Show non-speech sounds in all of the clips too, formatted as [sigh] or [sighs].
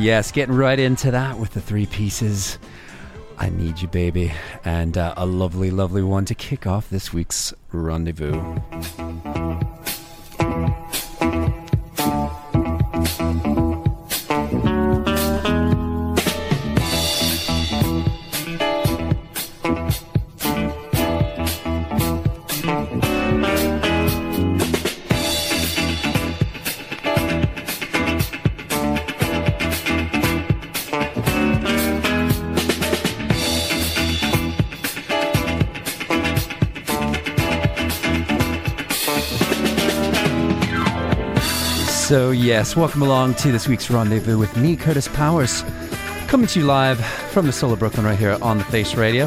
Yes, getting right into that with the three pieces. I Need You Baby, and uh, a lovely, lovely one to kick off this week's rendezvous. Yes, welcome along to this week's rendezvous with me, Kurtis Powers, coming to you live from the Soul of Brooklyn right here on the Face Radio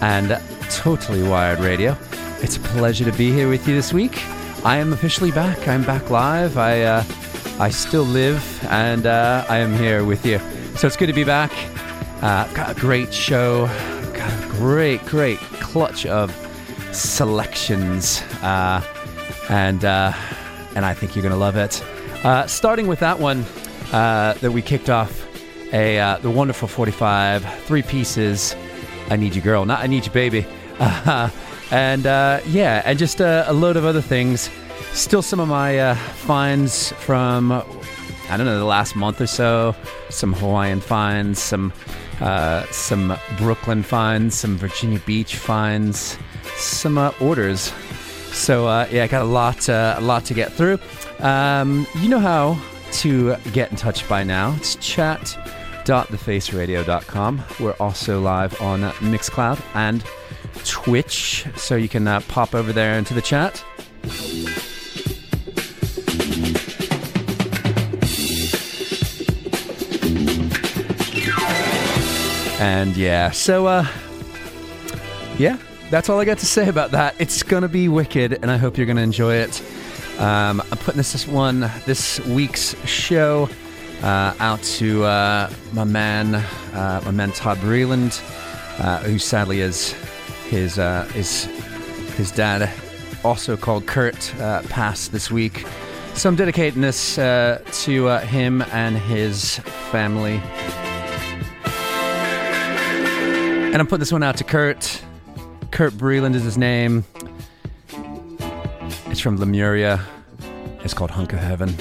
and Totally Wired Radio. It's a pleasure to be here with you this week. I am officially back. I'm back live. I uh, I still live and uh, I am here with you. So it's good to be back. Uh, got a great show. Got a great, great clutch of selections, uh, and uh, and I think you're gonna love it. Uh, starting with that one uh, that we kicked off, a uh, the wonderful 45, three pieces. I need you, girl, not I need you, baby, [laughs] and uh, yeah, and just a, load of other things. Still, some of my uh, finds from I don't know the last month or so. Some Hawaiian finds, some uh, some Brooklyn finds, some Virginia Beach finds, some orders. So yeah, I got a lot a lot to get through. Um, you know how to get in touch by now. It's chat.thefaceradio.com. We're also live on Mixcloud and Twitch, so you can uh, pop over there into the chat. And yeah, so uh, yeah, that's all I got to say about that. It's gonna be wicked, and I hope you're gonna enjoy it. Um, I'm putting this, one, this week's show, uh, out to uh, my man, uh, my man Todd Breland, uh, who sadly is his uh, his his dad, also called Kurt, uh, passed this week. So I'm dedicating this to him and his family. And I'm putting this one out to Kurt. Kurt Breland is his name. It's from Lemuria. It's called Hunk of Heaven.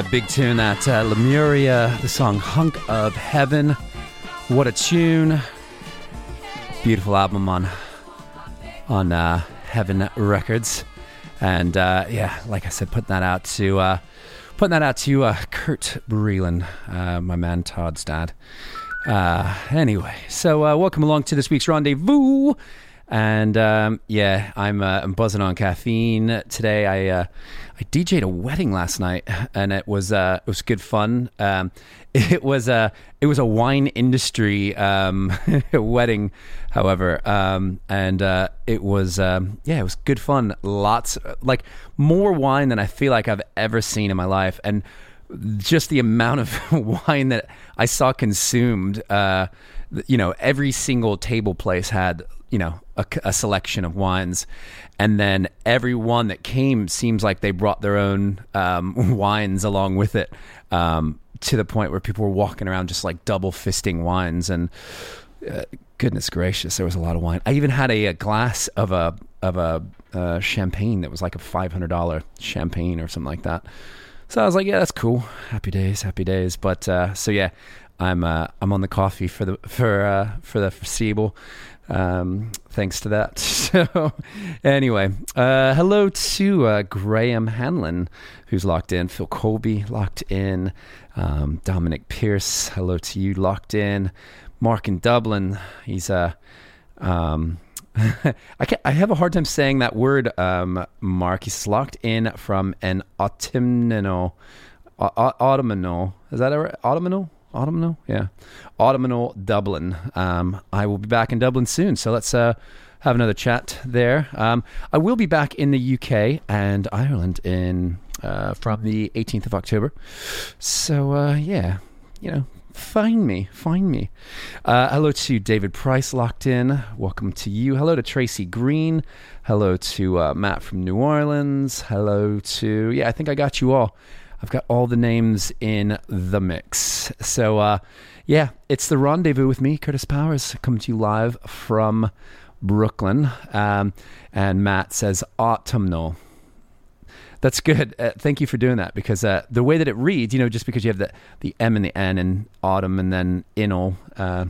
Yeah, big tune that uh, Lemuria, the song Hunk of Heaven. What a tune. Beautiful album on on uh, Heaven Records. And uh, yeah, like I said, putting that out to uh, putting that out to uh, Kurt Breland, uh, my man Todd's dad. Uh, anyway, so welcome along to this week's rendezvous. And um, yeah, I'm uh, I'm buzzing on caffeine today. I uh, I DJ'd a wedding last night, [laughs] and it was uh, it was good fun. Um, [laughs] it was a it was a wine industry um, [laughs] wedding, however, um, and uh, it was um, yeah, it was good fun. Lots like more wine than I feel like I've ever seen in my life, and just the amount of wine that I saw consumed. Uh, you know, every single table place had you know a, a, selection of wines. And then everyone that came seems like they brought their own um, [laughs] wines along with it um, to the point where people were walking around just like double fisting wines. And uh, goodness gracious there was a lot of wine. I even had a, a glass of a of a uh, champagne that was like a $500 champagne or something like that. So i was like yeah that's cool. Happy days happy days. But uh, so yeah i'm uh, i'm on the coffee for the for uh, for the foreseeable um, thanks to that. [laughs] So, anyway, uh, hello to uh, Graham Hanlon, who's locked in. Phil Colby, locked in. Um, Dominic Pierce, hello to you, locked in. Mark in Dublin, he's a. Uh, um, [laughs] I can't, I have a hard time saying that word, um, Mark. He's locked in from an autumnal, autumnal. Is that a autumnal? Autumnal, yeah, autumnal Dublin. Um, I will be back in Dublin soon, so let's uh, have another chat there. Um, I will be back in the UK and Ireland in uh, from the 18th of October. So uh, yeah, you know, find me, find me. Uh, hello to David Price locked in. Welcome to you. Hello to Tracy Green. Hello to uh, Matt from New Orleans. Hello to yeah, I think I got you all. I've got all the names in the mix. So, uh, yeah, it's the rendezvous with me, Kurtis Powers, coming to you live from Brooklyn. Um, and Matt says autumnal. That's good. Uh, thank you for doing that because uh, the way that it reads, you know, just because you have the, the M and the N and autumn and then inal, uh,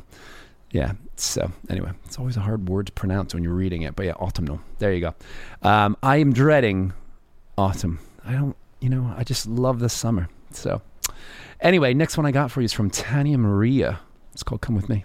yeah. So anyway, it's always a hard word to pronounce when you're reading it, but yeah, autumnal. There you go. Um, I am dreading autumn. I don't you know, I just love the summer. So, anyway, next one I got for you is from Tania Maria. It's called Come With Me.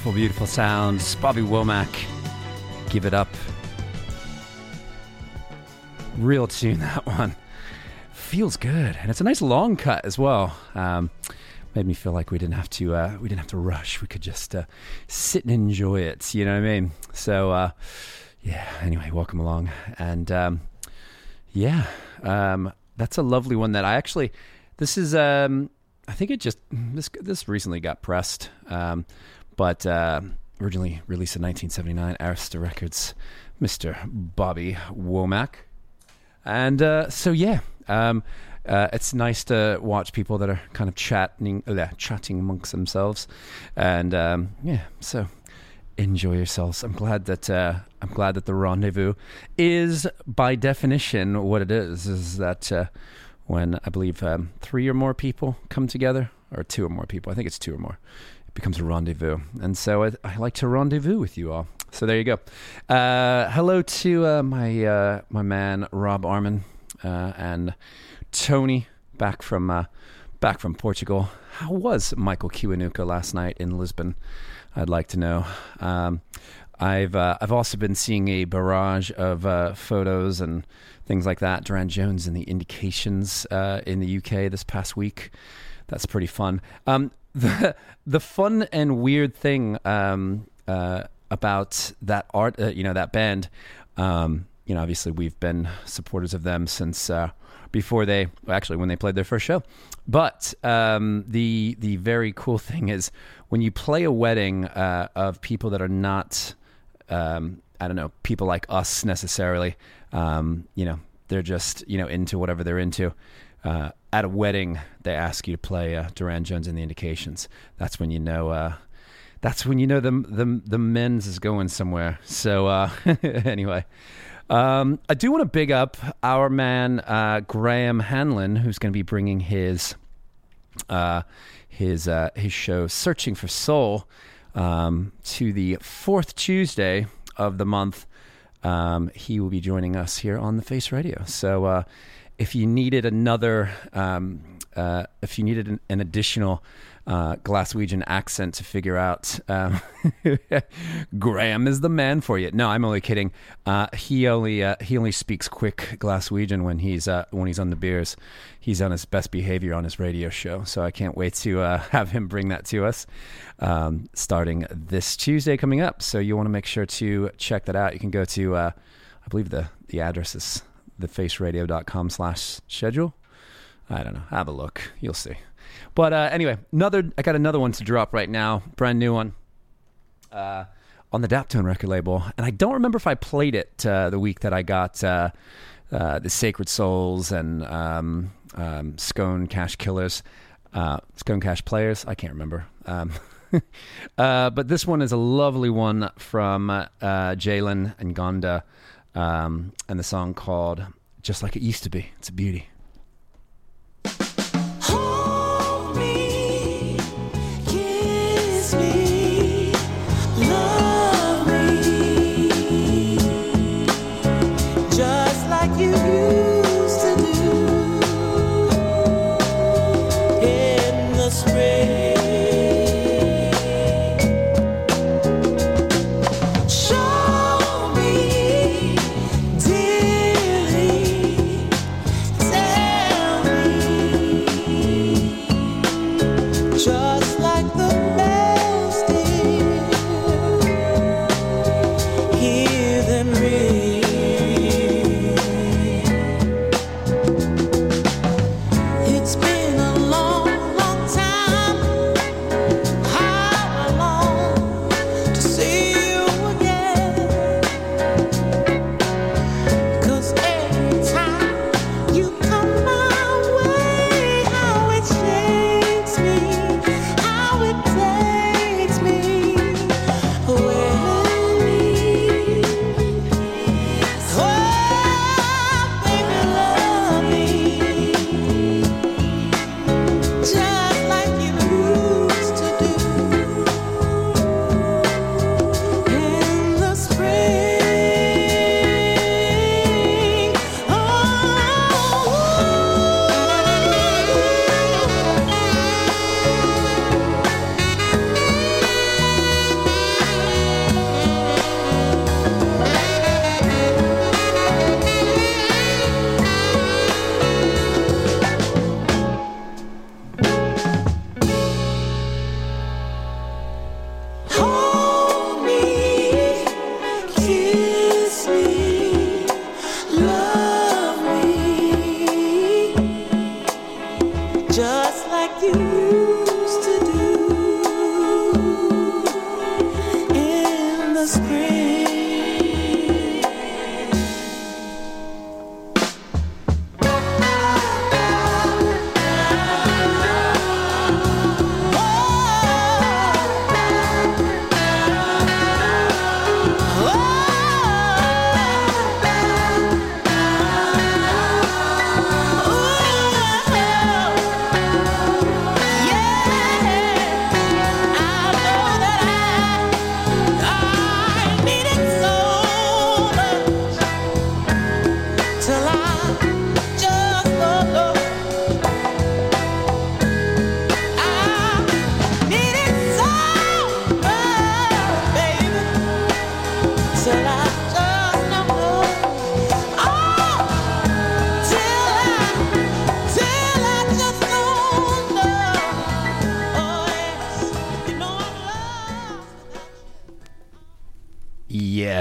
Beautiful, beautiful sounds. Bobby Womack, give it up. Real tune, [laughs] that one. Feels good, and it's a nice long cut as well. Um, made me feel like we didn't have to uh, we didn't have to rush. We could just uh, sit and enjoy it. You know what I mean? So uh, yeah. Anyway, welcome along, and um, yeah, um, that's a lovely one that I actually. This is um, I think it just this this recently got pressed. Um, but uh, originally released in 1979, Arista Records, Mr. Bobby Womack. And uh, so, yeah, um, uh, it's nice to watch people that are kind of chatting, oh, chatting amongst themselves. And um, yeah, so enjoy yourselves. I'm glad that uh, I'm glad that the rendezvous is, by definition, what it is. Is that uh, when I believe um, three or more people come together, or two or more people. I think it's two or more. Becomes a rendezvous, and so I, I like to rendezvous with you all. So there you go. Uh, hello to uh, my uh, my man Rob Armin uh, and Tony back from uh, back from Portugal. How was Michael Kiwanuka last night in Lisbon? I'd like to know. Um, I've uh, I've also been seeing a barrage of photos and things like that. Durand Jones and the Indications in the UK this past week. That's pretty fun. Um, [laughs] the the fun and weird thing um, uh, about that art, uh, you know, that band. Um, you know, obviously we've been supporters of them since uh, before they actually when they played their first show. But um, the the very cool [laughs] thing is when you play a wedding uh, of people that are not, um, I don't know, people like us necessarily. Um, you know, they're just you know into whatever they're into. Uh, at a wedding, they ask you to play uh, Durand Jones and the Indications. That's when you know. Uh, that's when you know the the the men's is going somewhere. So uh, [laughs] anyway, um, I do want to big up our man uh, Graham Hanlon, who's going to be bringing his uh, his uh, his show "Searching for Soul" um, to the fourth Tuesday of the month. Um, he will be joining us here on the Face Radio. So uh, if you needed another, um, uh, if you needed an, an additional uh, Glaswegian accent to figure out. Um, [laughs] Graham is the man for you. No, I'm only kidding. Uh, he only uh, he only speaks quick Glaswegian when he's uh, when he's on the beers. He's on his best behavior on his radio show. So I can't wait to uh, [laughs] have him bring that to us um, starting this Tuesday coming up. So you want to make sure to check that out. You can go to I believe the the address is thefaceradio.com slash schedule. I don't know. Have a look. You'll see. But uh, anyway, another I got another one to drop right now, brand new one, uh, on the Daptone record label, and I don't remember if I played it uh, the week that I got uh, uh, the Sacred Souls and um, um, Scone Cash Killers, uh, Scone Cash Players. I can't remember. Um, [laughs] but this one is a lovely one from Jalen Ngonda, um, and the song called "Just Like It Used to Be." It's a beauty.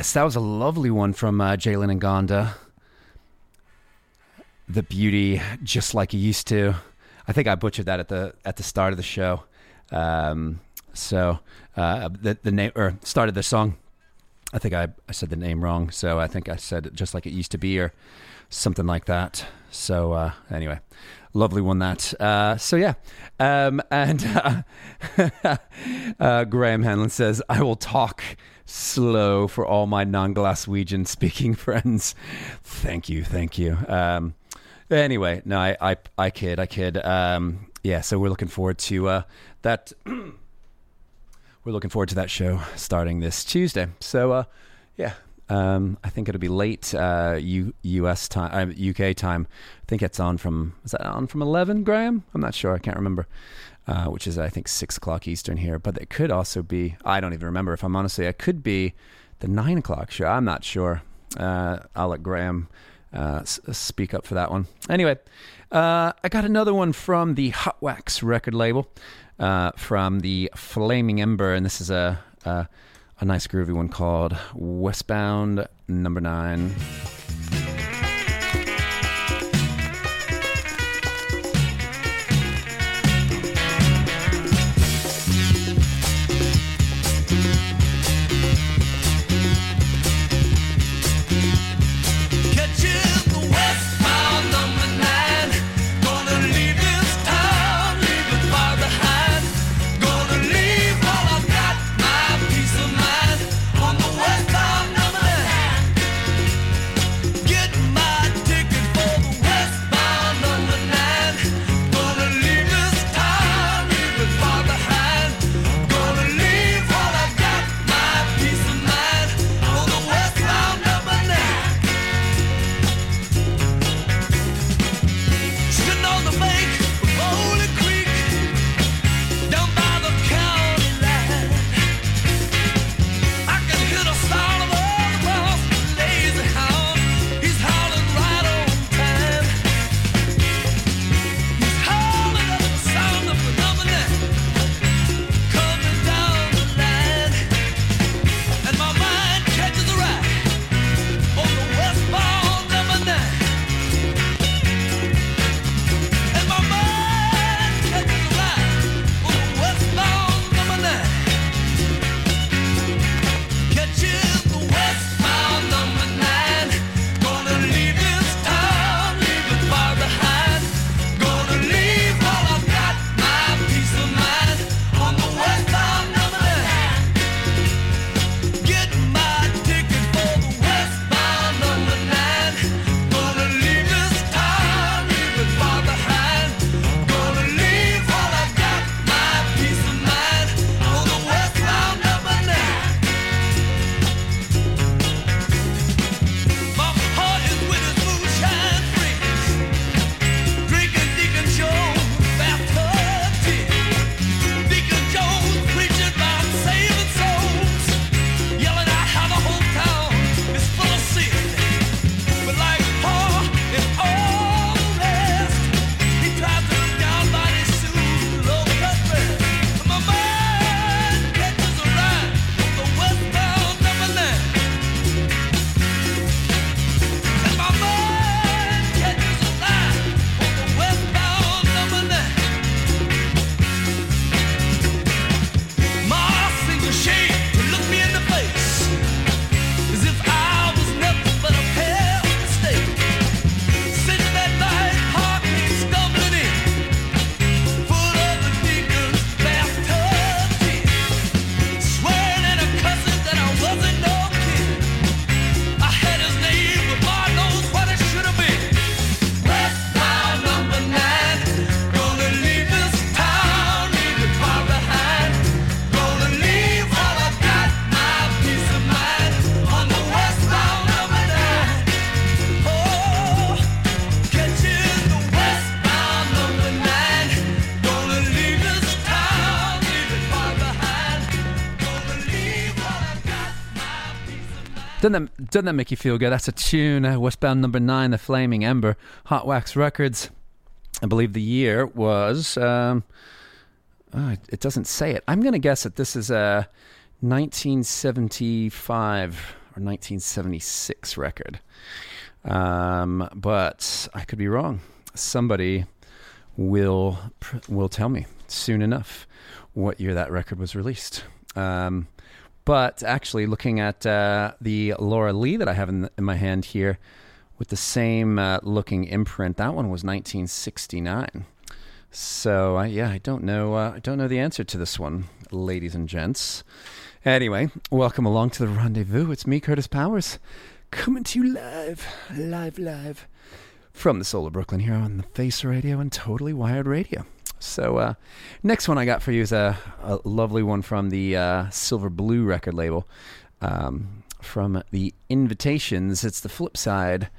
Yes, that was a lovely one from uh, Jalen Ngonda. The beauty, just like you used to. I think I butchered that at the at the start of the show. Um, so uh, the the name or started the song. I think I, I said the name wrong. So I think I said just like it used to be or something like that. So uh, anyway, lovely one that. Uh, so yeah, um, and [laughs] uh, Graham Hanlon says, "I will talk slow for all my non-Glaswegian speaking [laughs] friends." Thank you, thank you. Um, anyway, no, I, I, I kid, I kid. Um, yeah, so we're looking forward to uh, that. [clears throat] we're looking forward to that show starting this Tuesday. So uh, yeah, um, I think it'll be late uh, U- U.S. time, uh, UK time. I think it's on from is that on from eleven, Graham? I'm not sure. I can't remember. Uh, which is I think six o'clock Eastern here, but it could also be. I don't even remember if I'm honestly. It could be the nine o'clock show. I'm not sure. Uh, I'll let Graham uh, s- speak up for that one. Anyway, uh, I got another one from the Hot Wax record label, uh, from the Flaming Ember, and this is a, a a nice groovy one called Westbound Number Nine. Doesn't that, make you feel good? That's a tune, uh, Westbound Number Nine, The Flaming Ember, Hot Wax Records. I believe the year was. Um, oh, it- doesn't say it. I'm going to guess that this is a 1975 or or 1976 record. Um, but I could be wrong. Somebody will will tell me soon enough what year that record was released. Um, but actually, looking at uh, the Laura Lee that I have in, in my hand here, with the same uh, looking imprint, that one was 1969. So uh, yeah, I don't know. Uh, I don't know the answer to this one, ladies and gents. Anyway, welcome along to the rendezvous. It's me, Kurtis Powers, coming to you live, live, live from the Soul of Brooklyn here on the Face Radio and Totally Wired Radio. So, uh, next one I got for you is a, a lovely one from the uh, Silver Blue record label. Um, from the Invitations, it's the flip side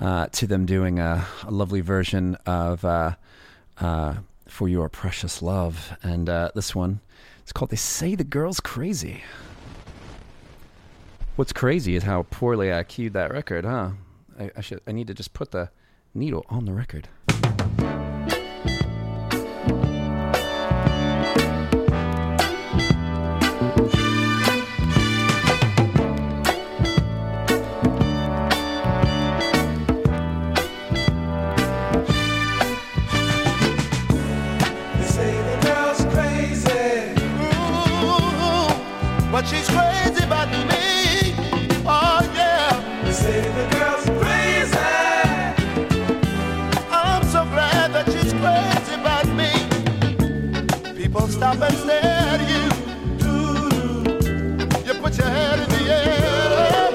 uh, to them doing a, a lovely version of uh, uh, For Your Precious Love. And uh, this one, it's called They Say the Girl's Crazy. What's crazy is how poorly I cued that record, huh? I, I should. I need to just put the needle on the record. But she's crazy about me. Oh yeah. They say the girl's crazy. I'm so glad that she's crazy about me. People stop and stare at you. You put your head in the air.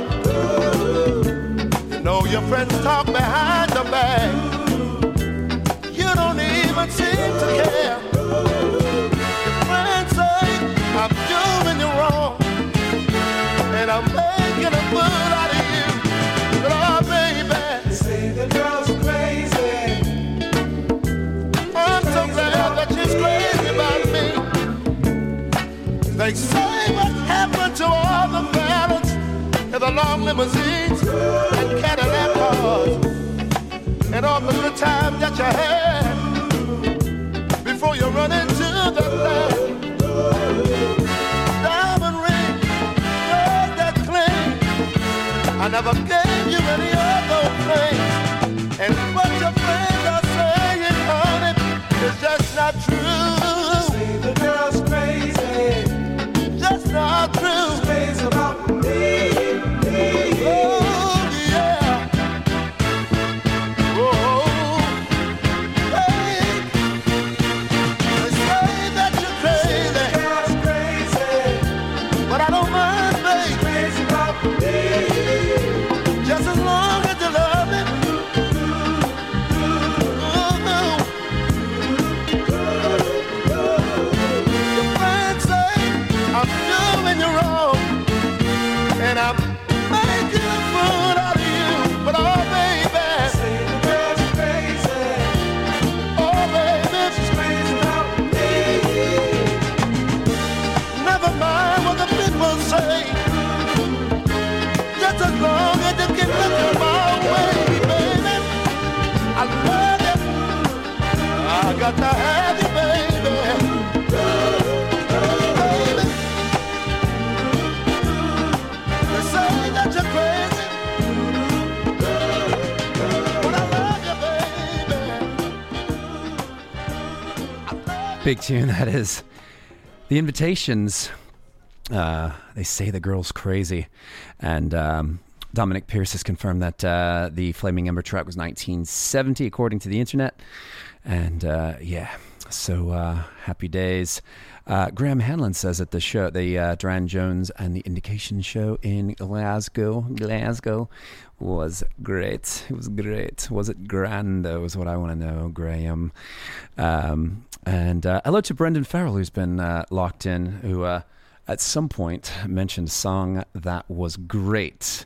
You know your friends talk behind the back. You don't even seem to care. They say what happened to all the fellas in the long limousines and Cadillac cars and all the good times that you had before you run into Big tune that is. The Invitations. Uh, they say the girl's crazy, and um, Dominic Pierce has confirmed that uh, the Flaming Ember track was 1970, according to the internet. And uh, yeah, so uh, happy days. Uh, Graham Hanlon says at the show, the uh, Durand Jones and the Indication show in Glasgow, Glasgow was great. It was great. Was it grand? Though is what I want to know, Graham. Um, and uh, hello to Brendan Farrell, who's been uh, locked in, who uh, at some point mentioned a song that was great,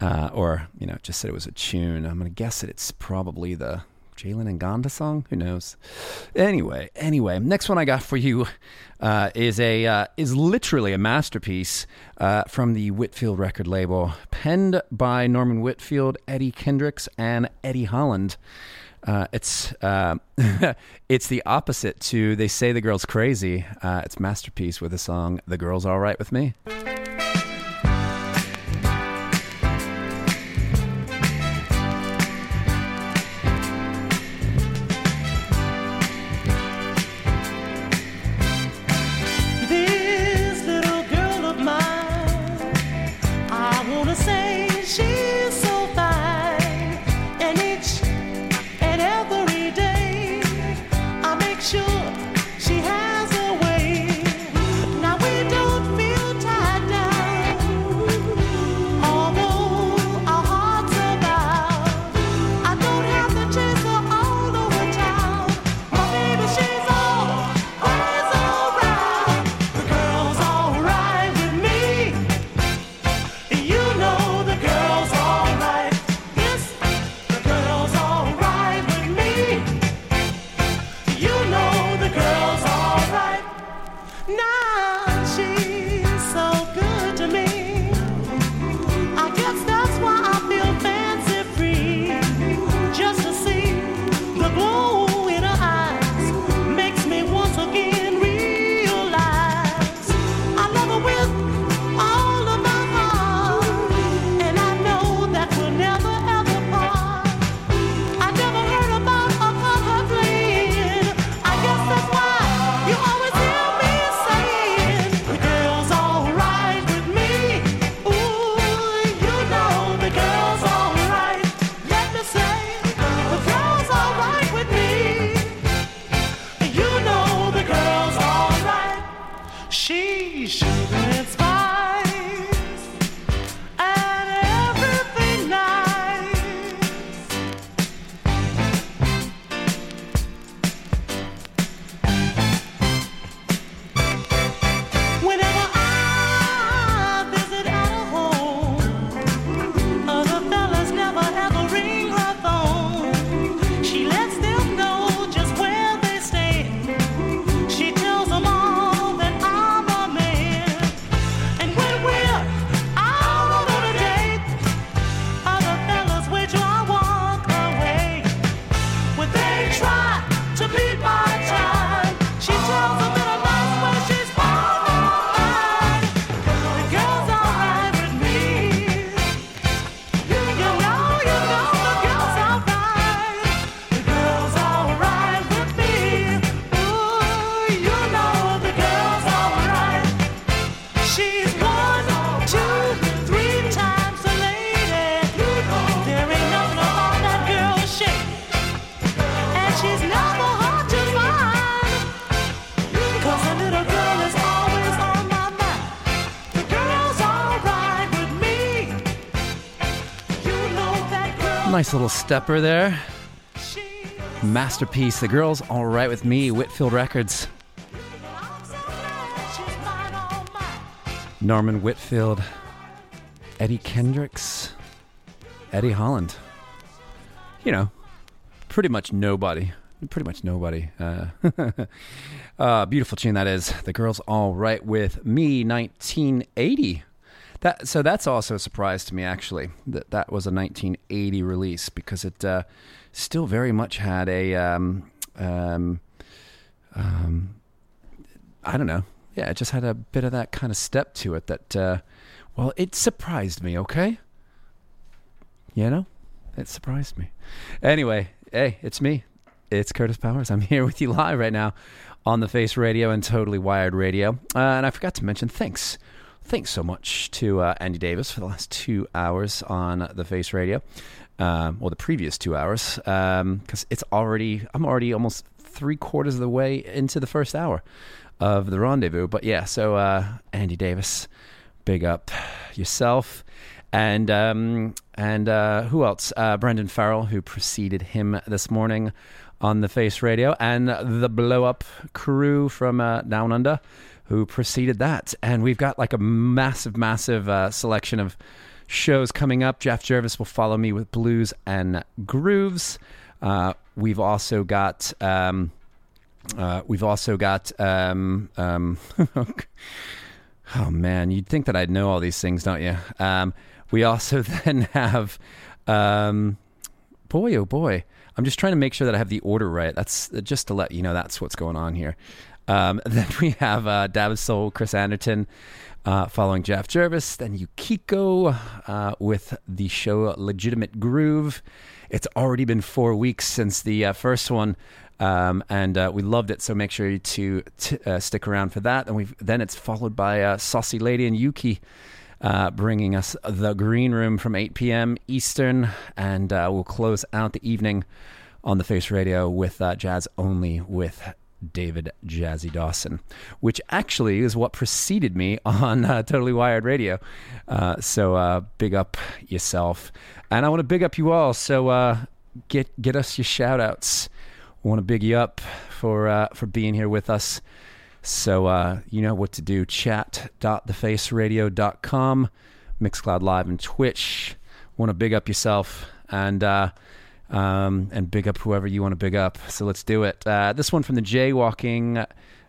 or you know, just said it was a tune. I'm going to guess that it's probably the Jalen Ngonda song. Who knows? Anyway, anyway, next one I got for you uh, is a uh, is literally a masterpiece uh, from the Whitfield record label, penned by Norman Whitfield, Eddie Kendricks, and Eddie Holland. Uh, it's uh, [laughs] it's the opposite to they say the girl's crazy. Uh, it's masterpiece with the song "The Girl's All Right with Me." Nice little stepper there. Masterpiece. The girl's all right with me. Whitfield Records. Norman Whitfield. Eddie Kendricks. Eddie Holland. You know, pretty much nobody. Pretty much nobody. Uh, [laughs] uh, beautiful tune that is. The girl's all right with me. 1980. That so that's also a surprise to me actually that that was a 1980 release because it uh, still very much had a um, um, um, I don't know. Yeah it just had a bit of that kind of step to it that uh, well it surprised me okay? You know? It surprised me. Anyway hey it's me. It's Kurtis Powers. I'm [laughs] here with you live right now on the Face Radio and Totally Wired Radio. Uh, and I forgot to mention thanks thanks so much to uh, Andy Davis for the last two hours on the Face Radio, um, or the previous two hours, because it's already I'm already almost three quarters of the way into the first hour of the rendezvous. But yeah, so uh, Andy Davis, big up yourself. And um, and uh, who else? Uh, Brendan Farrell, who preceded him this morning on the Face Radio, and the Blow Up crew from uh, Down Under, who preceded that. And we've got like a massive, massive uh, selection of shows coming up. Jeff Jervis will follow me with blues and grooves. Uh, we've also got. Um, uh, we've also got. Um, um, [laughs] oh man, you'd think that I'd know all these things, don't you? Um, we also [laughs] then have. Um, boy, oh boy. I'm just trying to make sure that I have the order right. That's just to let you know that's what's going on here. Um, [laughs] then we have uh, Chris Anderton, uh, following Jeff Jervis. Then Yukiko uh, with the show Legitimate Groove. It's already been four weeks since the uh, first one, um, and uh, we loved it. So make sure to t- uh, stick around for that. And we then it's followed by uh, Saucy Lady and Yuki. Bringing us the green room from 8 p.m. Eastern, and we'll close out the evening on the Face Radio with Jazz Only with David Jazzy Dawson, which actually is what preceded me [laughs] on uh, Totally Wired Radio. Uh, so uh, big up yourself, and I want to big up you all. So uh, get get us your shout outs. Want to big you up for uh, for being here with us. So uh, you know what to do. Chat.thefaceradio.com, Mixcloud Live and Twitch. Want to big up yourself and um, and big up whoever you want to big up. So let's do it. Uh, this one from the Jaywalking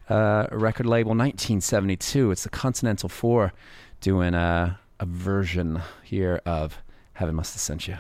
uh, record label, 1972. It's the Continental Four doing a, a version here of Heaven Must Have Sent You.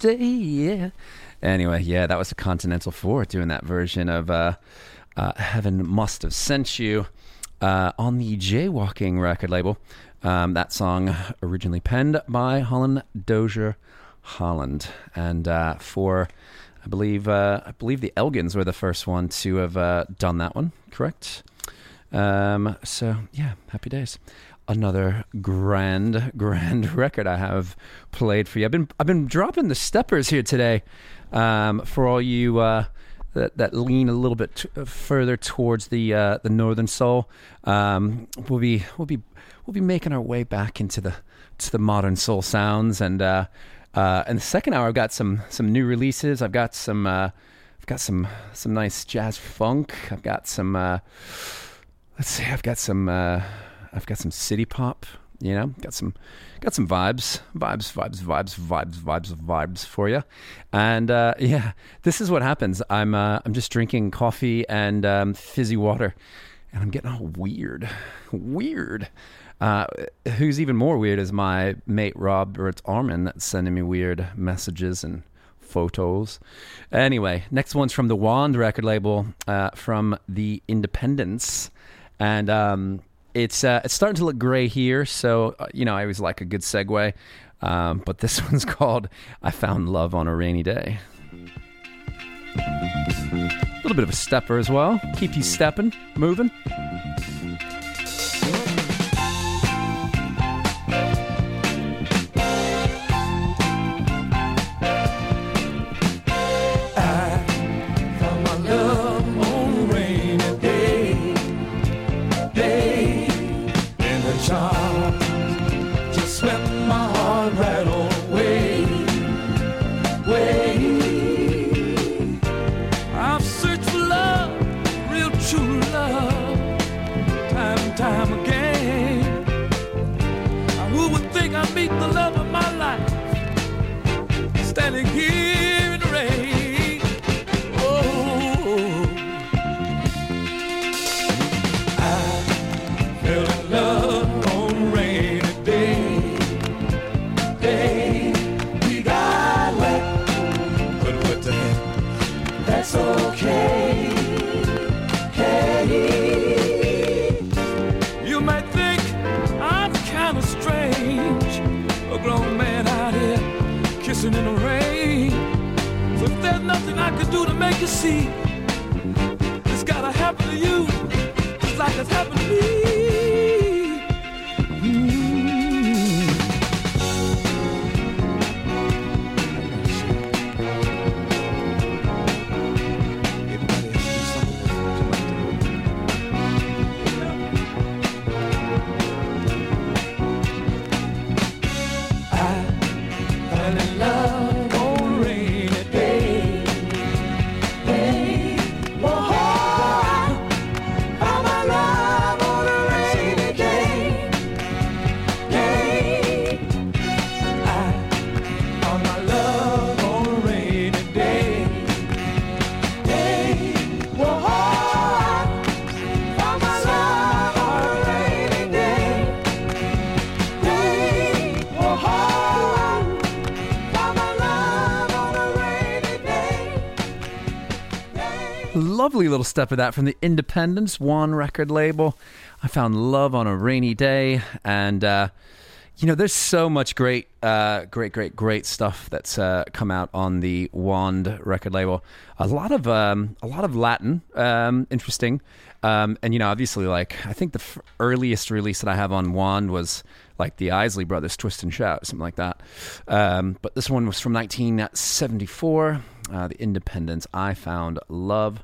Stay. Yeah. Anyway, yeah, that was the Continental Four doing that version of uh, uh, Heaven Must Have Sent You uh, on the Jaywalking record label. Um, that song originally penned by Holland Dozier Holland, and uh, for I believe uh, I believe the Elgins were the first one to have uh, done that one. Correct. Um, so yeah, happy days. Another grand, grand [laughs] record I have played for you. I've been I've been dropping the steppers here today um, for all you uh, that that lean a little bit t- further towards the uh, the northern soul. Um, we'll be we'll be we'll be making our way back into the to the modern soul sounds and uh, uh, in the second hour I've got some some new releases. I've got some uh, I've got some some nice jazz funk. I've got some uh, let's see. I've got some uh, I've got some city pop. You know, got some got some vibes, vibes, vibes, vibes, vibes, vibes, vibes for you. And uh, [laughs] yeah, this is what happens. I'm uh, I'm just drinking coffee and um, fizzy water, and I'm getting all weird, weird. Uh, who's even more weird is my mate Robert Armin that's sending me weird messages and photos. Anyway, next one's from the Wand record label uh, from the Independence, and um, it's uh, it's starting to look gray here. So uh, you know, I always like a good segue. Um, but this [laughs] one's called "I Found Love on a Rainy Day." A little bit of a stepper as well. Keep you stepping, moving. Lovely little step of that from the Independence One record label. I found love on a rainy day, and uh, you know, there's so much great, uh, great, great, great stuff that's uh, come out on the Wand record label. A lot of, um, a lot of Latin, um, interesting, um, and you know, obviously, like I think the f- earliest release that I have on Wand was like the Isley Brothers, Twist and Shout, something like that. Um, but this one was from 1974. Uh, the Independence. I found love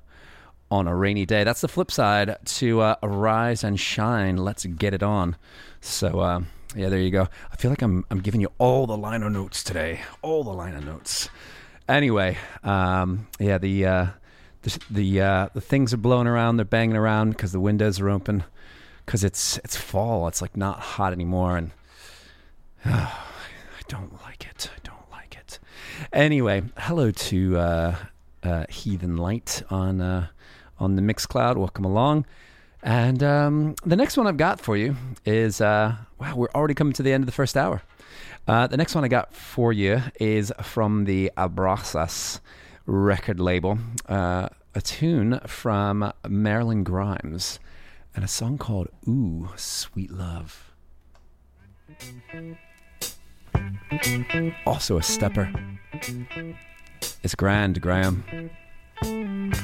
on a rainy day. That's the flip side to uh, Arise and Shine. Let's get it on. So uh, yeah, there you go. I feel like I'm I'm giving you all the liner notes today. All the liner notes. Anyway, um, yeah, the uh, the the, uh, the things are blowing around. They're banging around because the windows are open. Because it's it's fall. It's like not hot anymore, and [sighs] I don't like it. I don't like it. Anyway, hello to uh, uh, Heathen Light on on the Mixcloud. Welcome along. And um, the next one I've got for you is uh, wow, we're already coming to the end of the first hour. Uh, the next one I got for you is from the Abraxas record label, uh, a tune from Marilyn Grimes, and a song called Ooh, Sweet Love. Also a stepper. It's grand, Graham. Tell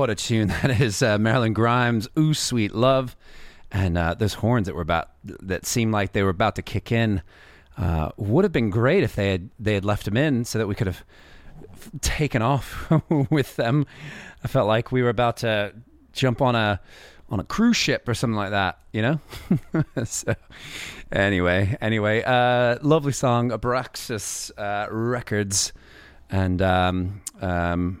What a tune [laughs] that is, uh, Marilyn Grimes. Ooh, sweet love, and uh, those horns that were about that seemed like they were about to kick in. Uh, would have been great if they had they had left them in so that we could have taken off [laughs] with them. I felt like we were about to jump on a on a cruise ship or something like that, you know. [laughs] so, anyway, anyway, uh, lovely song, Abraxas uh, Records, and um, um,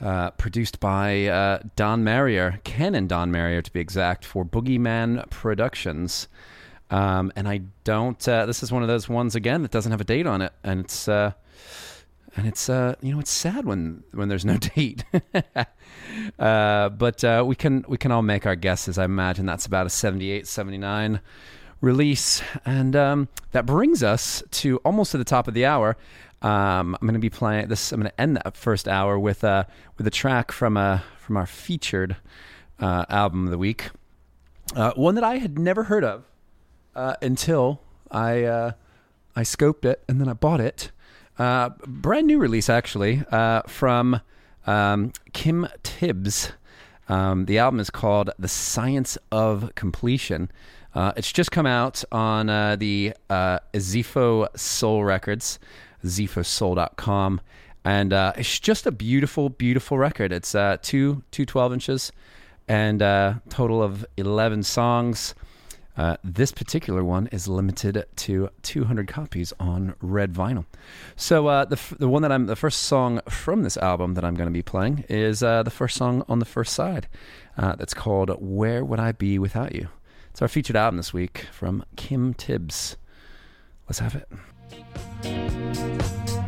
Uh, produced by uh, Don Marrier, Ken and Don Marrier to be exact, for Boogeyman Productions. Um, and I don't. Uh, this is one of those ones again that doesn't have a date on it, and it's uh, and it's uh, you know it's sad when when there's no [laughs] date. [laughs] but we can we can all make our guesses. I imagine that's about a 78, 79 release, and um, that brings us to almost to the top of the hour. Um, I'm going to be playing this. I'm going to end that first hour with uh, with a track from uh, from our featured uh, album of the week, uh, one that I had never heard of uh, until I uh, I scoped it and then I bought it. Brand new release actually from um, Kim Tibbs. Um, the album is called The Science of Completion. It's just come out on the uh, Soul Records, zephosoul.com. And uh, it's just a beautiful, beautiful record. It's uh, two, two 12 inches and uh, total of 11 songs. Uh, this particular one is limited to 200 copies on red vinyl. So uh, the f- the one that I'm the first song from this album that I'm going to be playing is uh, the first song on the first side. Uh, that's called "Where Would I Be Without You." It's our featured album this week from Kim Tibbs. Let's have it. Música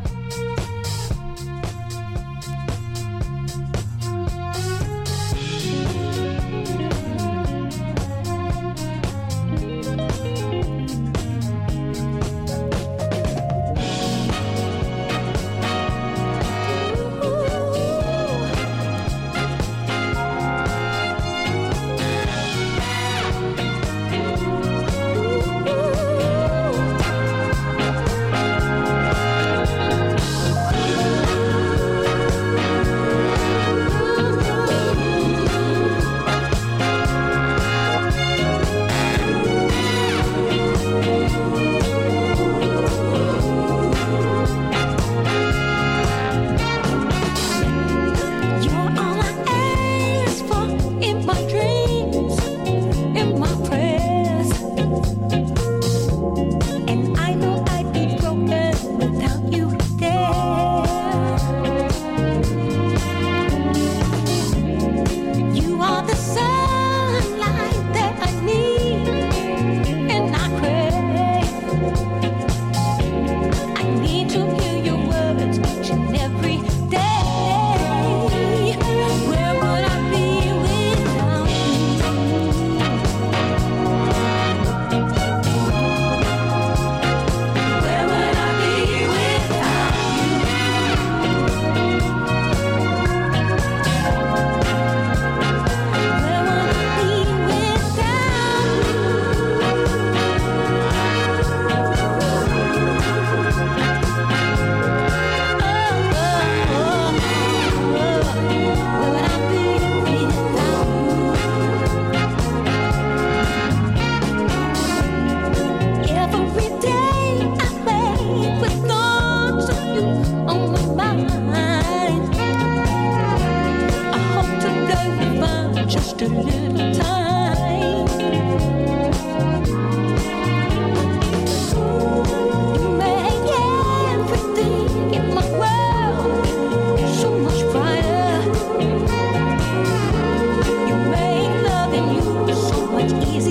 it's easy.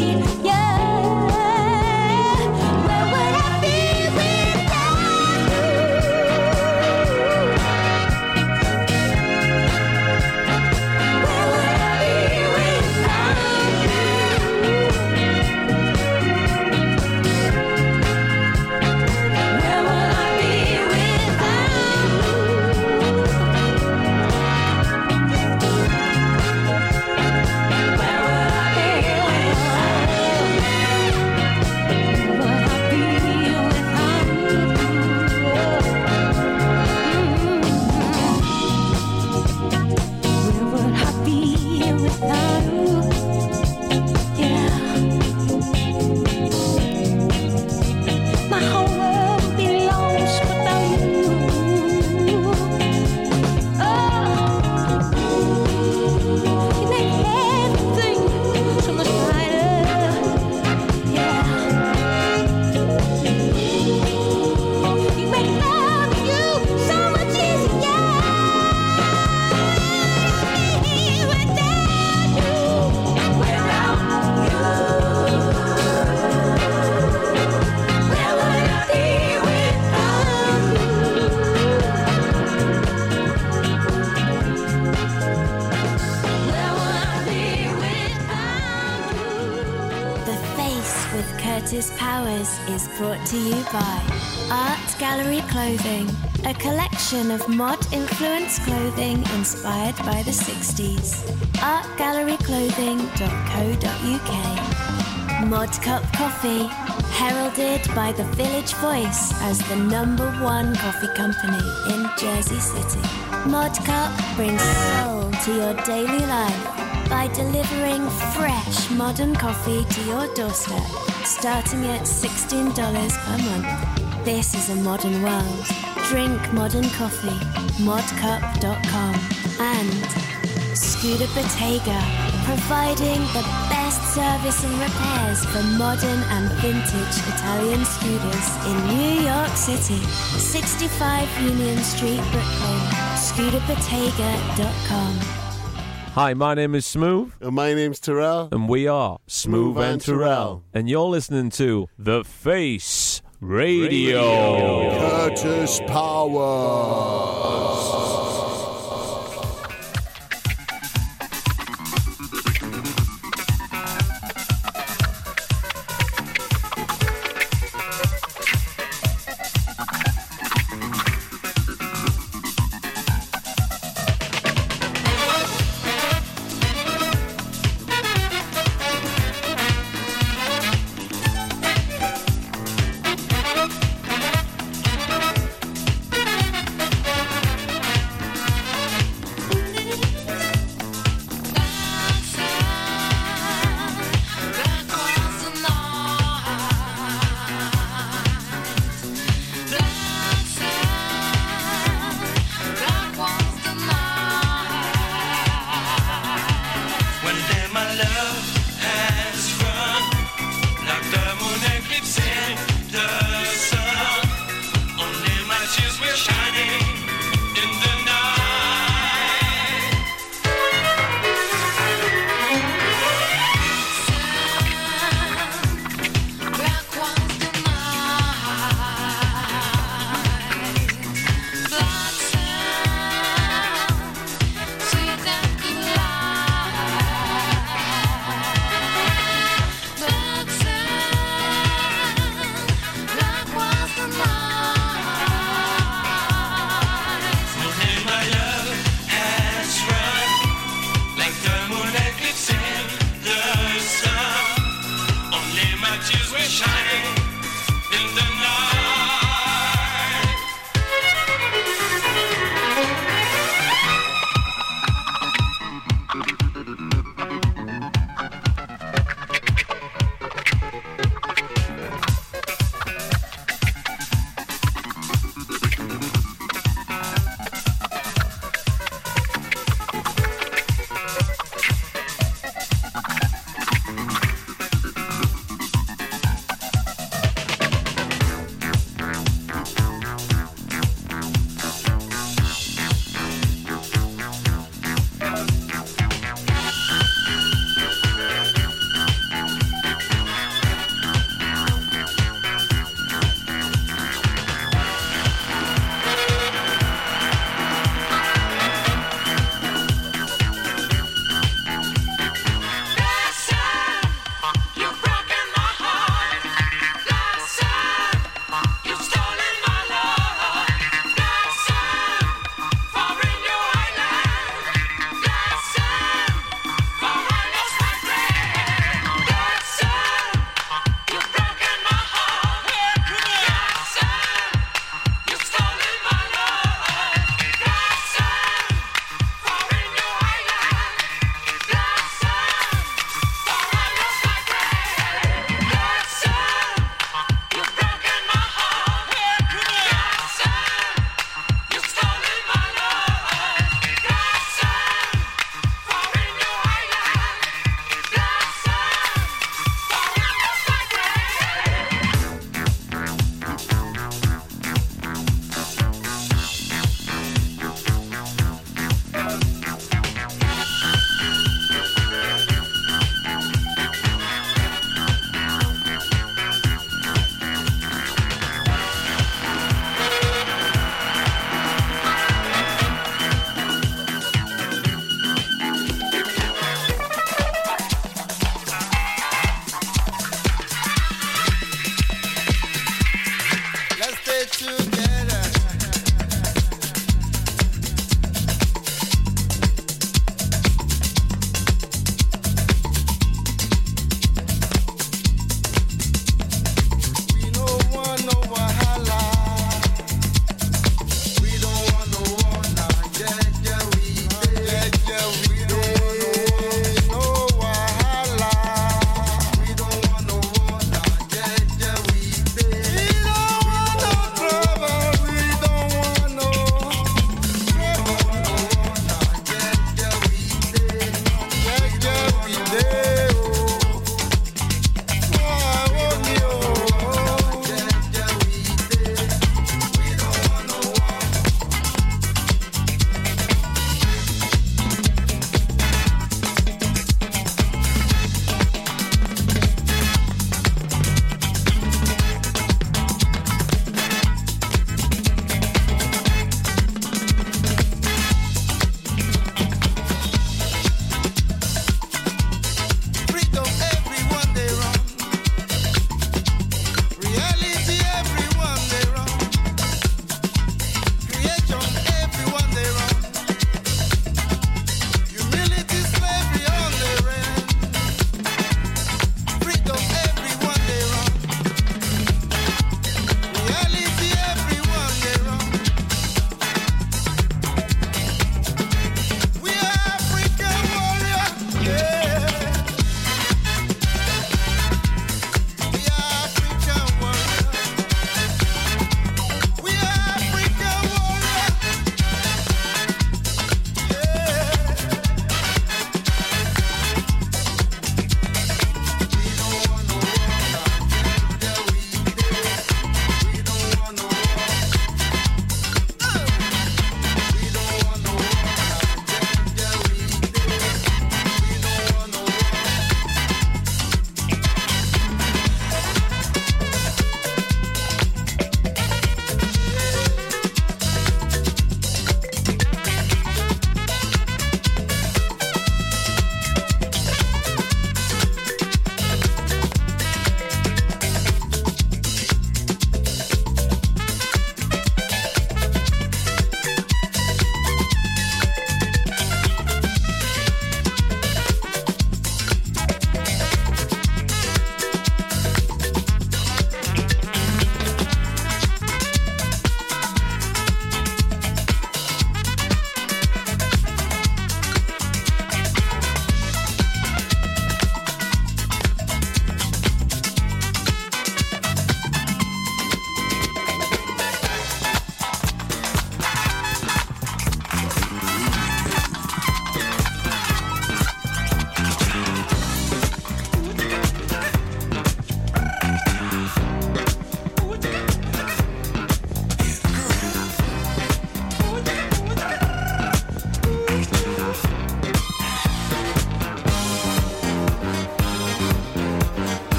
Mod Cup Coffee, heralded by the Village Voice as the number one coffee company in Jersey City. Mod Cup brings soul to your daily life by delivering fresh modern coffee to your doorstep, starting at $16 per month. This is a modern world. Drink modern coffee. Modcup.com and Scooter Bottega, providing the service and repairs for modern and vintage Italian scooters in New York City. 65 Union Street, Brooklyn. ScooterBottega.com. Hi, my name is Smooth. And my name's Terrell. And we are Smooth, Smooth and and Terrell. Terrell. And you're listening to The Face Radio. Kurtis Powers.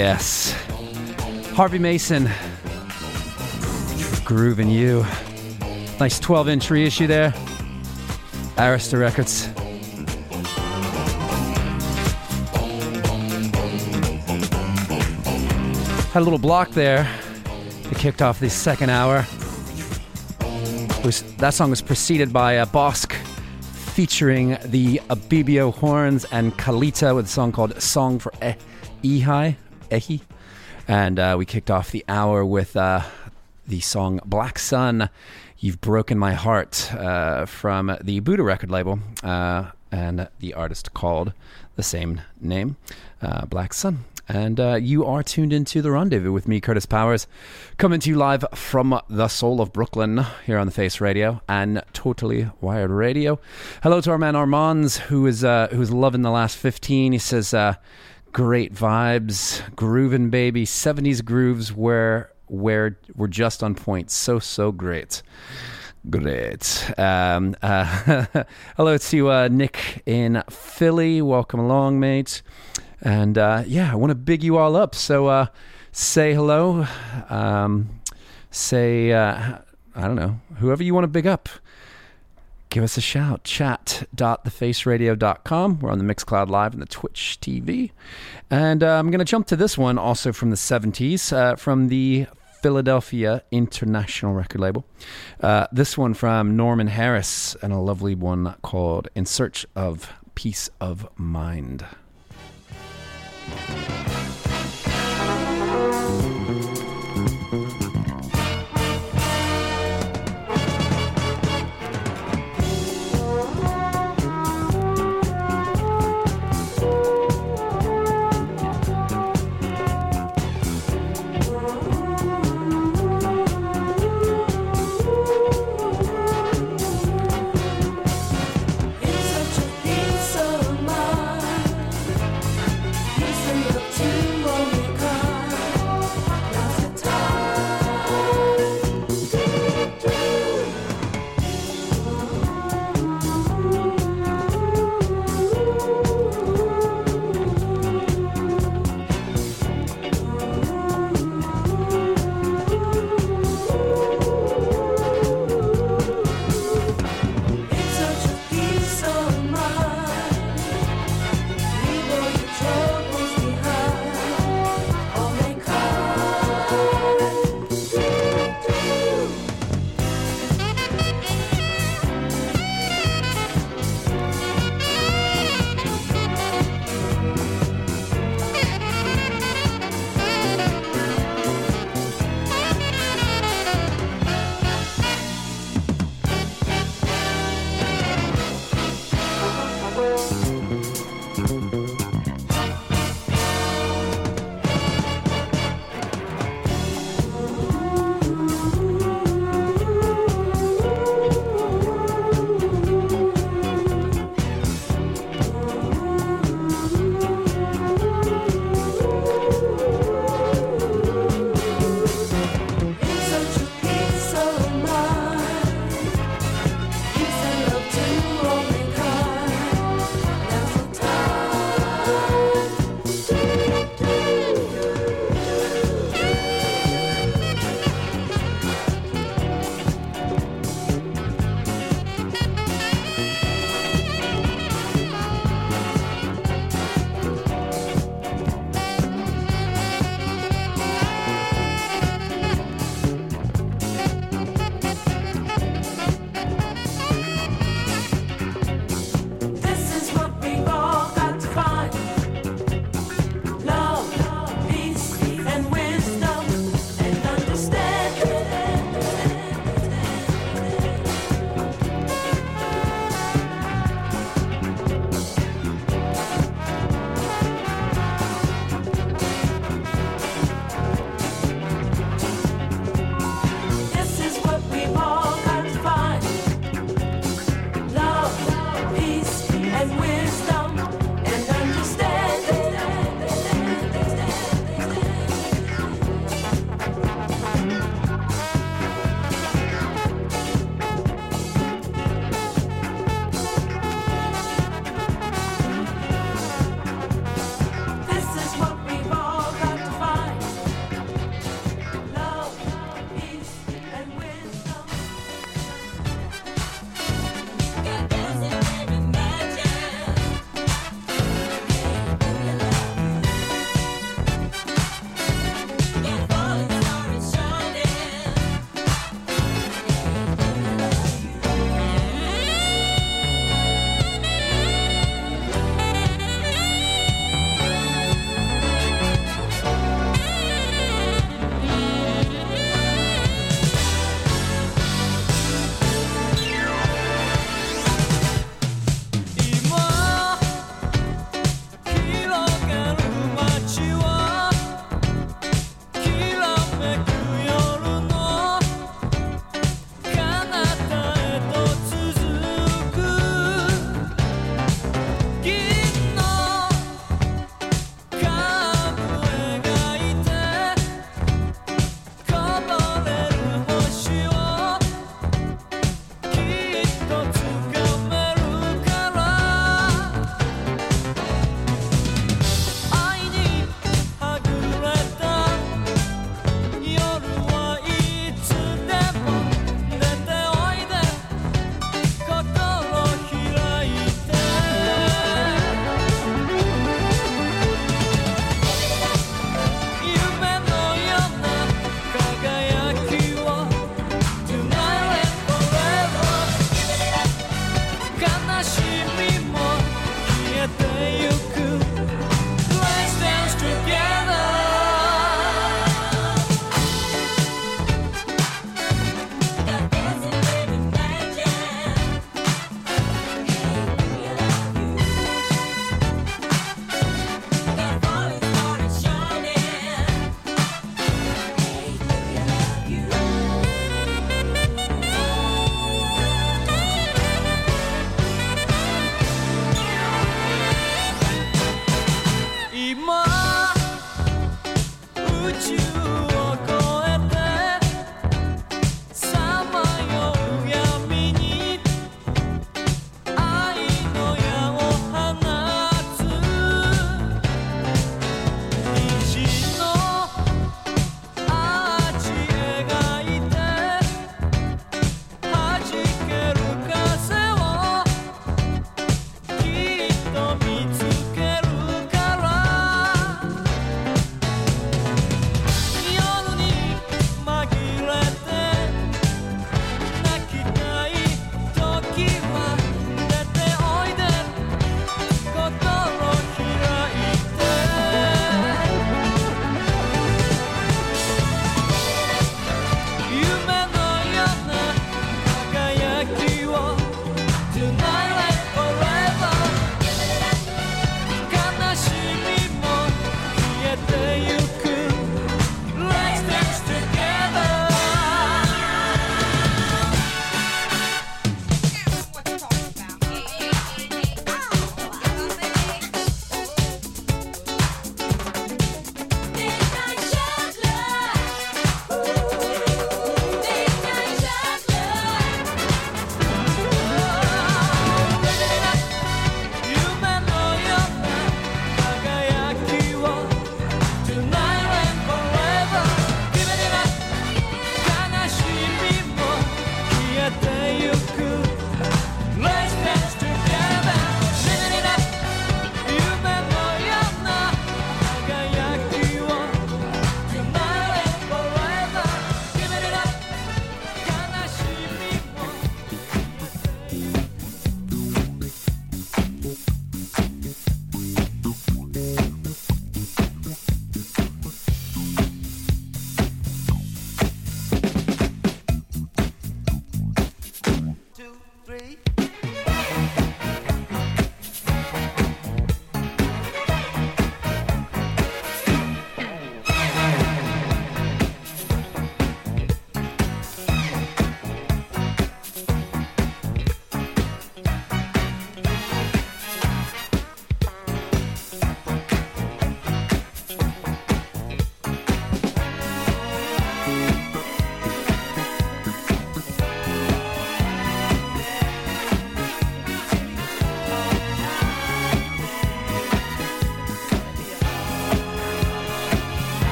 Yes. Harvey Mason. Grooving you. Nice 12 inch reissue there. Arista Records. Had a little block there. It kicked off the second hour. Was, that song was preceded by uh, Bosq featuring the Abibio Horns and Kaleta with a song called Song for eh- Ehi. Ehi. And uh, we kicked off the hour with uh, the song Black Sun, You've Broken My Heart uh, from the Buddah record label uh, and the artist called the same name, uh, Black Sun. And uh, you are tuned into the rendezvous with me, Kurtis Powers, coming to you live from the soul of Brooklyn here on the Face Radio and Totally Wired Radio. Hello to our man Armands, who is uh, who's loving the last fifteen. He says, uh, "Great vibes, grooving, baby. Seventies grooves where where were just on point. So so great." Great. Um, [laughs] uh, [laughs] hello to uh, Nick in Philly. Welcome along, mate. And uh, yeah, I want to big you all up. So uh, say hello. Um, say, uh, I don't know, whoever you want to big up. Give us a shout. Chat.thefaceradio.com. We're on the Mixcloud Live and the Twitch TV. And uh, I'm going to jump to this one also from the 70s, uh, from the Philadelphia International record label. Uh, this one from Norman Harris and a lovely one called In Search of Peace of Mind.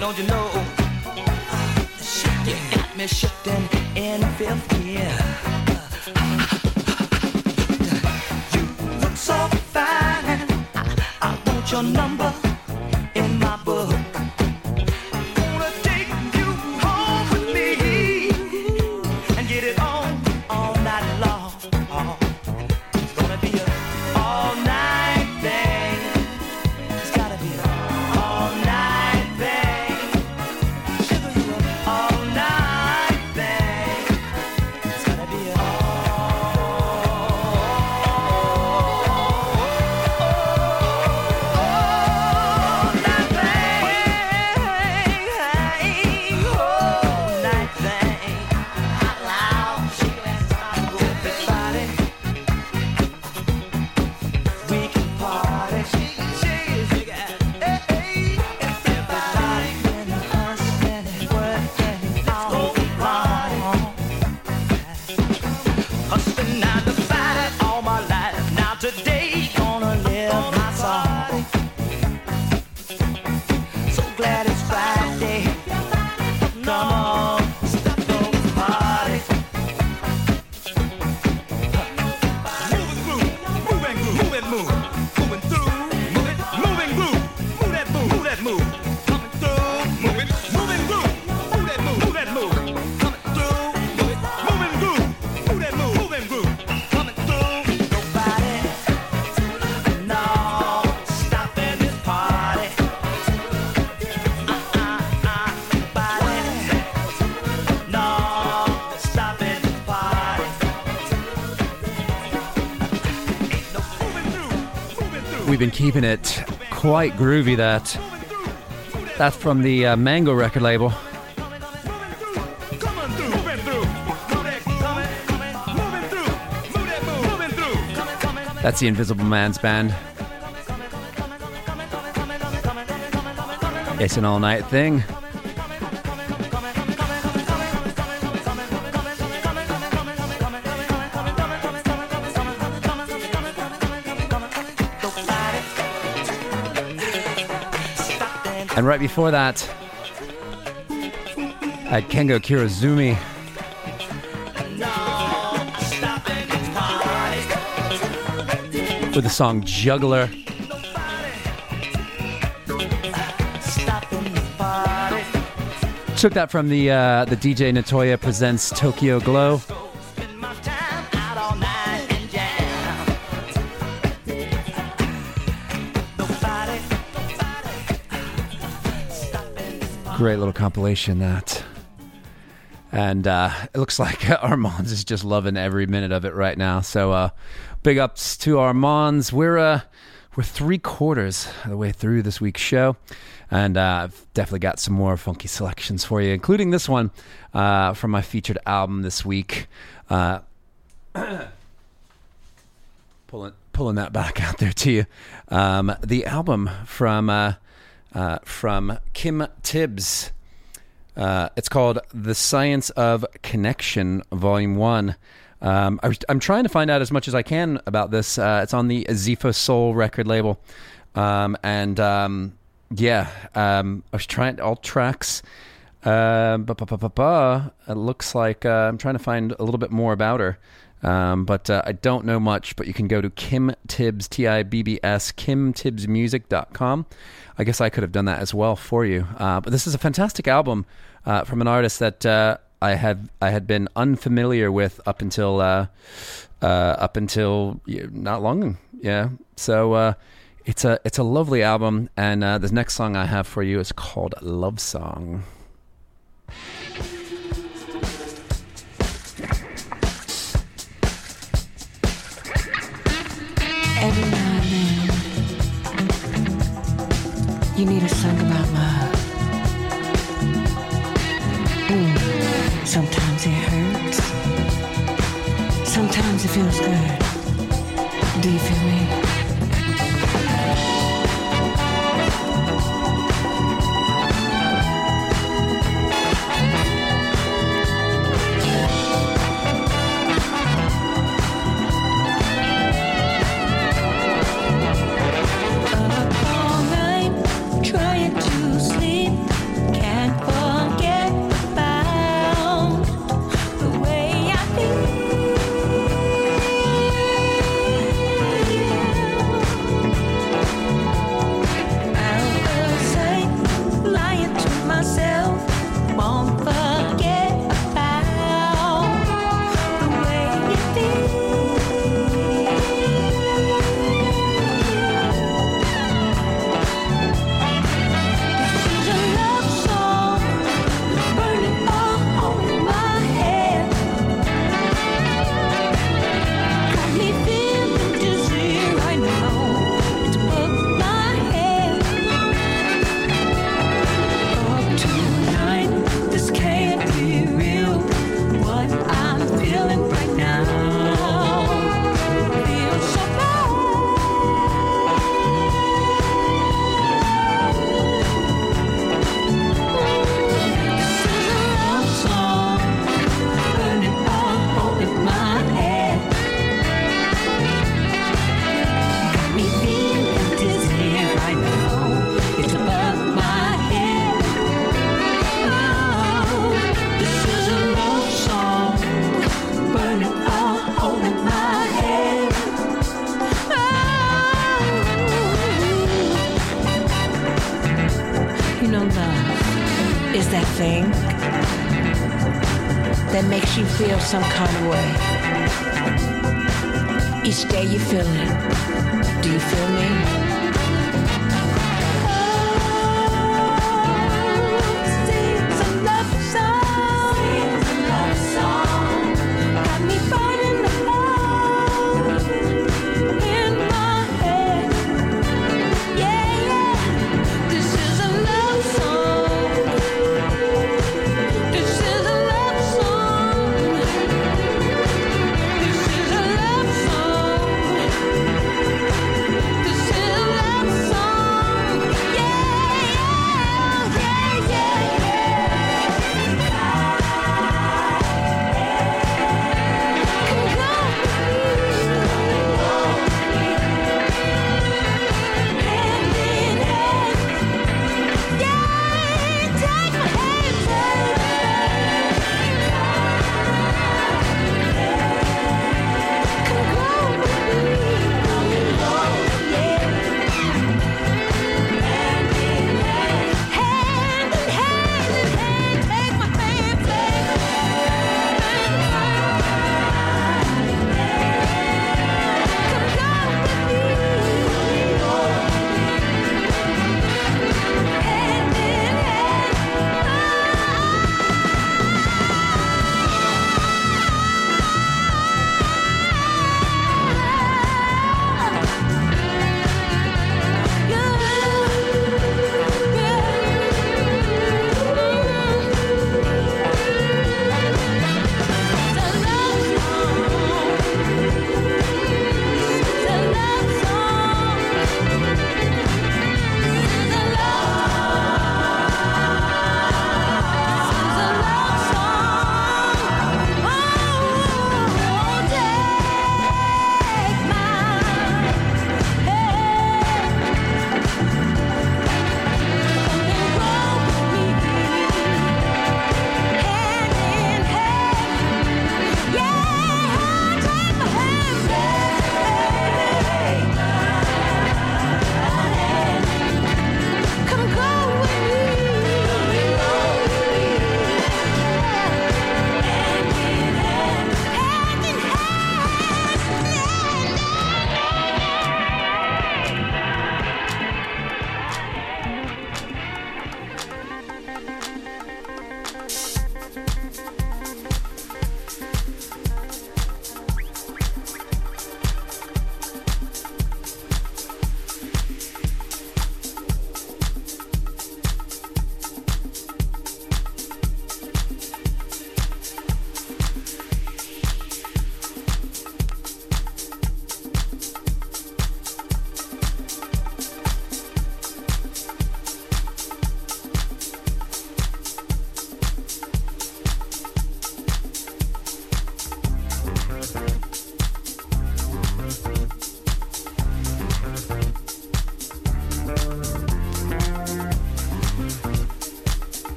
Don't you know? You got me shifting in fifth gear. You look so fine. I want your number been keeping it quite groovy. That that's from the uh, Mango record label. That's the Invisible Man's band. It's an all night thing. And right before that, had Kengo Kurozumi. With the song Juggler. Took that from the uh, the DJ Notoya presents Tokyo Glow. Great little compilation that. And uh, it looks [laughs] like Armands is just loving every minute of it right now. So uh, big ups to Armands. We're uh, we're three quarters of the way through this week's show, and uh, I've definitely got some more funky selections for you, including this one uh, from my featured album this week. Uh, [coughs] pulling pulling that back [laughs] out there to you. Um, the album from uh, from Kim Tibbs. Uh, it's called The Science of Completion, Volume 1. Um, I am trying to find out as much as I can about this. Uh, it's on the Zifa Soul record label. Um, and um, yeah, um, I was trying all tracks. Uh. It looks like uh, I'm trying to find a little bit more about her. Um, but uh, I don't know much, but you can go to Kim Tibbs, T I B B S, kimtibbsmusic.com. I guess I could have done that as well for you. Uh, but this is a fantastic album uh, from an artist that uh, I had I had been unfamiliar with up until uh, uh, up until not long. Yeah, so it's a it's a lovely album, and the next song I have for you is called "Love Song." Every now and then, you need a song about love. Mm. Sometimes it hurts. Sometimes it feels good. Do you feel me? Some kind of way? Each day you feel it.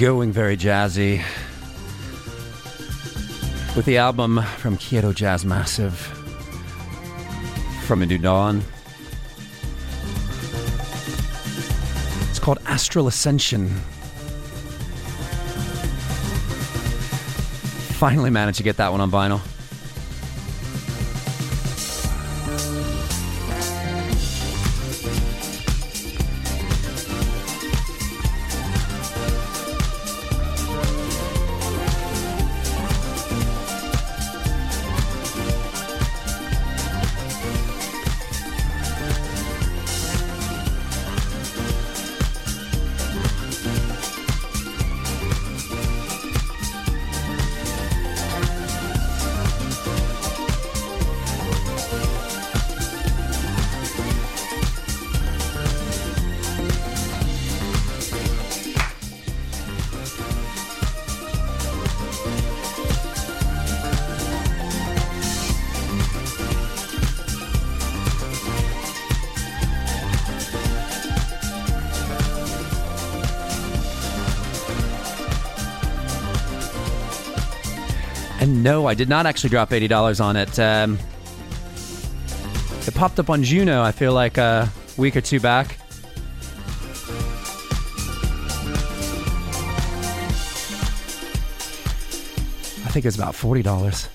Going very jazzy with the album from Kyoto Jazz Massive from a new dawn. It's called Astral Ascension. Finally managed to get that one on vinyl. I did not actually drop $80 on it. Um, it popped up on Juno, I feel like a week or two back. I think it's about $40.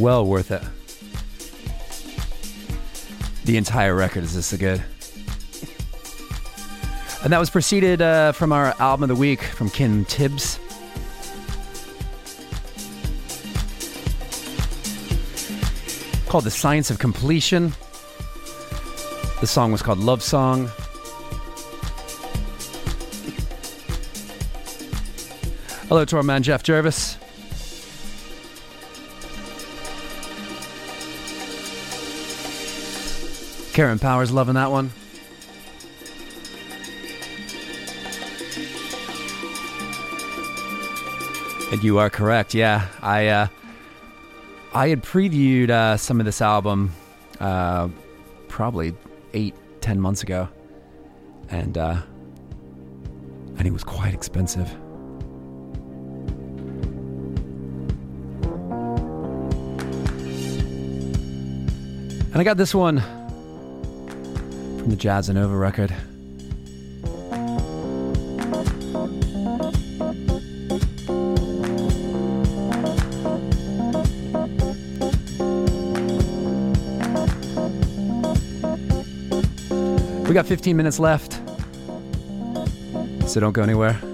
Well worth it. The entire record is this so good. And that was preceded uh, from our album of the week from Kim Tibbs. Called The Science of Completion. The song was called Love Song. Hello to our man Jeff Jervis. Karen Powers loving that one. And you are correct. Yeah, I uh, I had previewed uh, some of this album uh, probably eight, ten months ago, and uh, and it was quite expensive. And I got this one from the Jazzanova record. We got 15 minutes left, so don't go anywhere.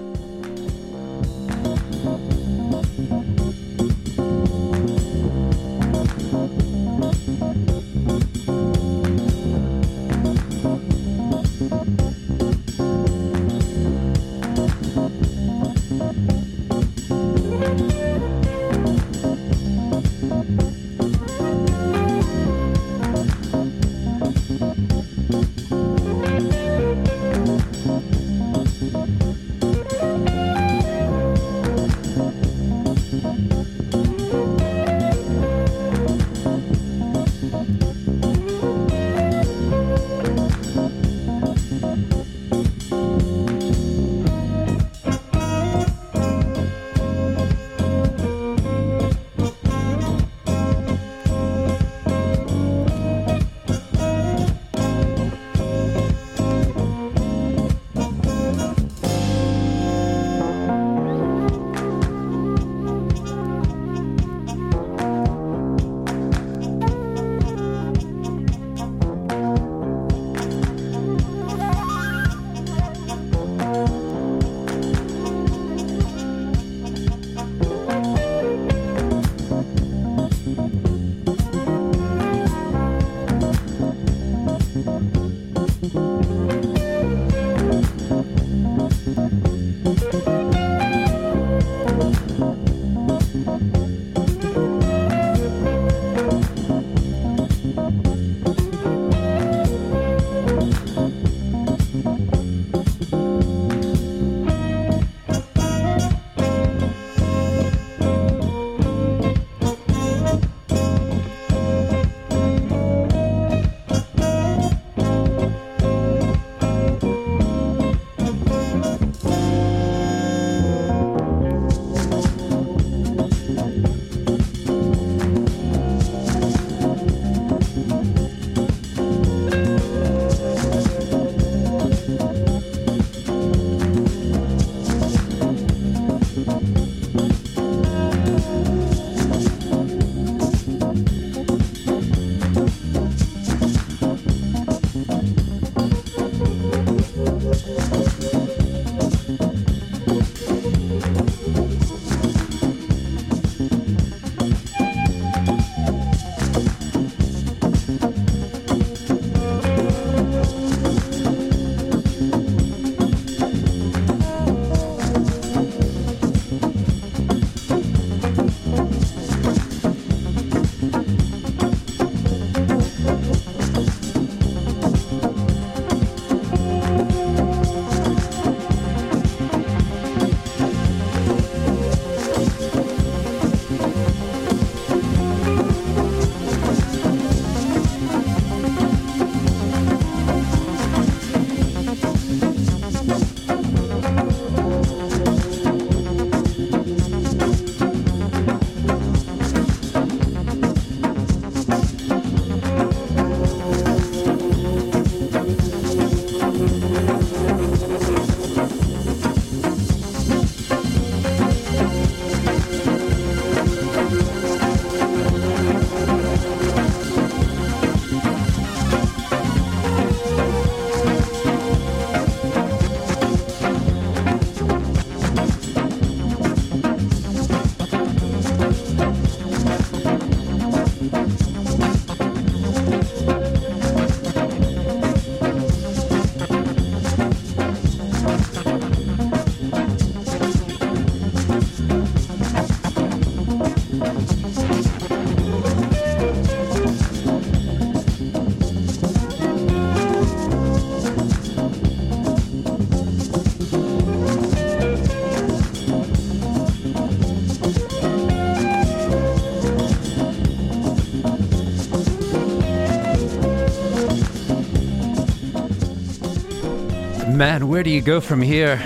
Man, where do you go from here?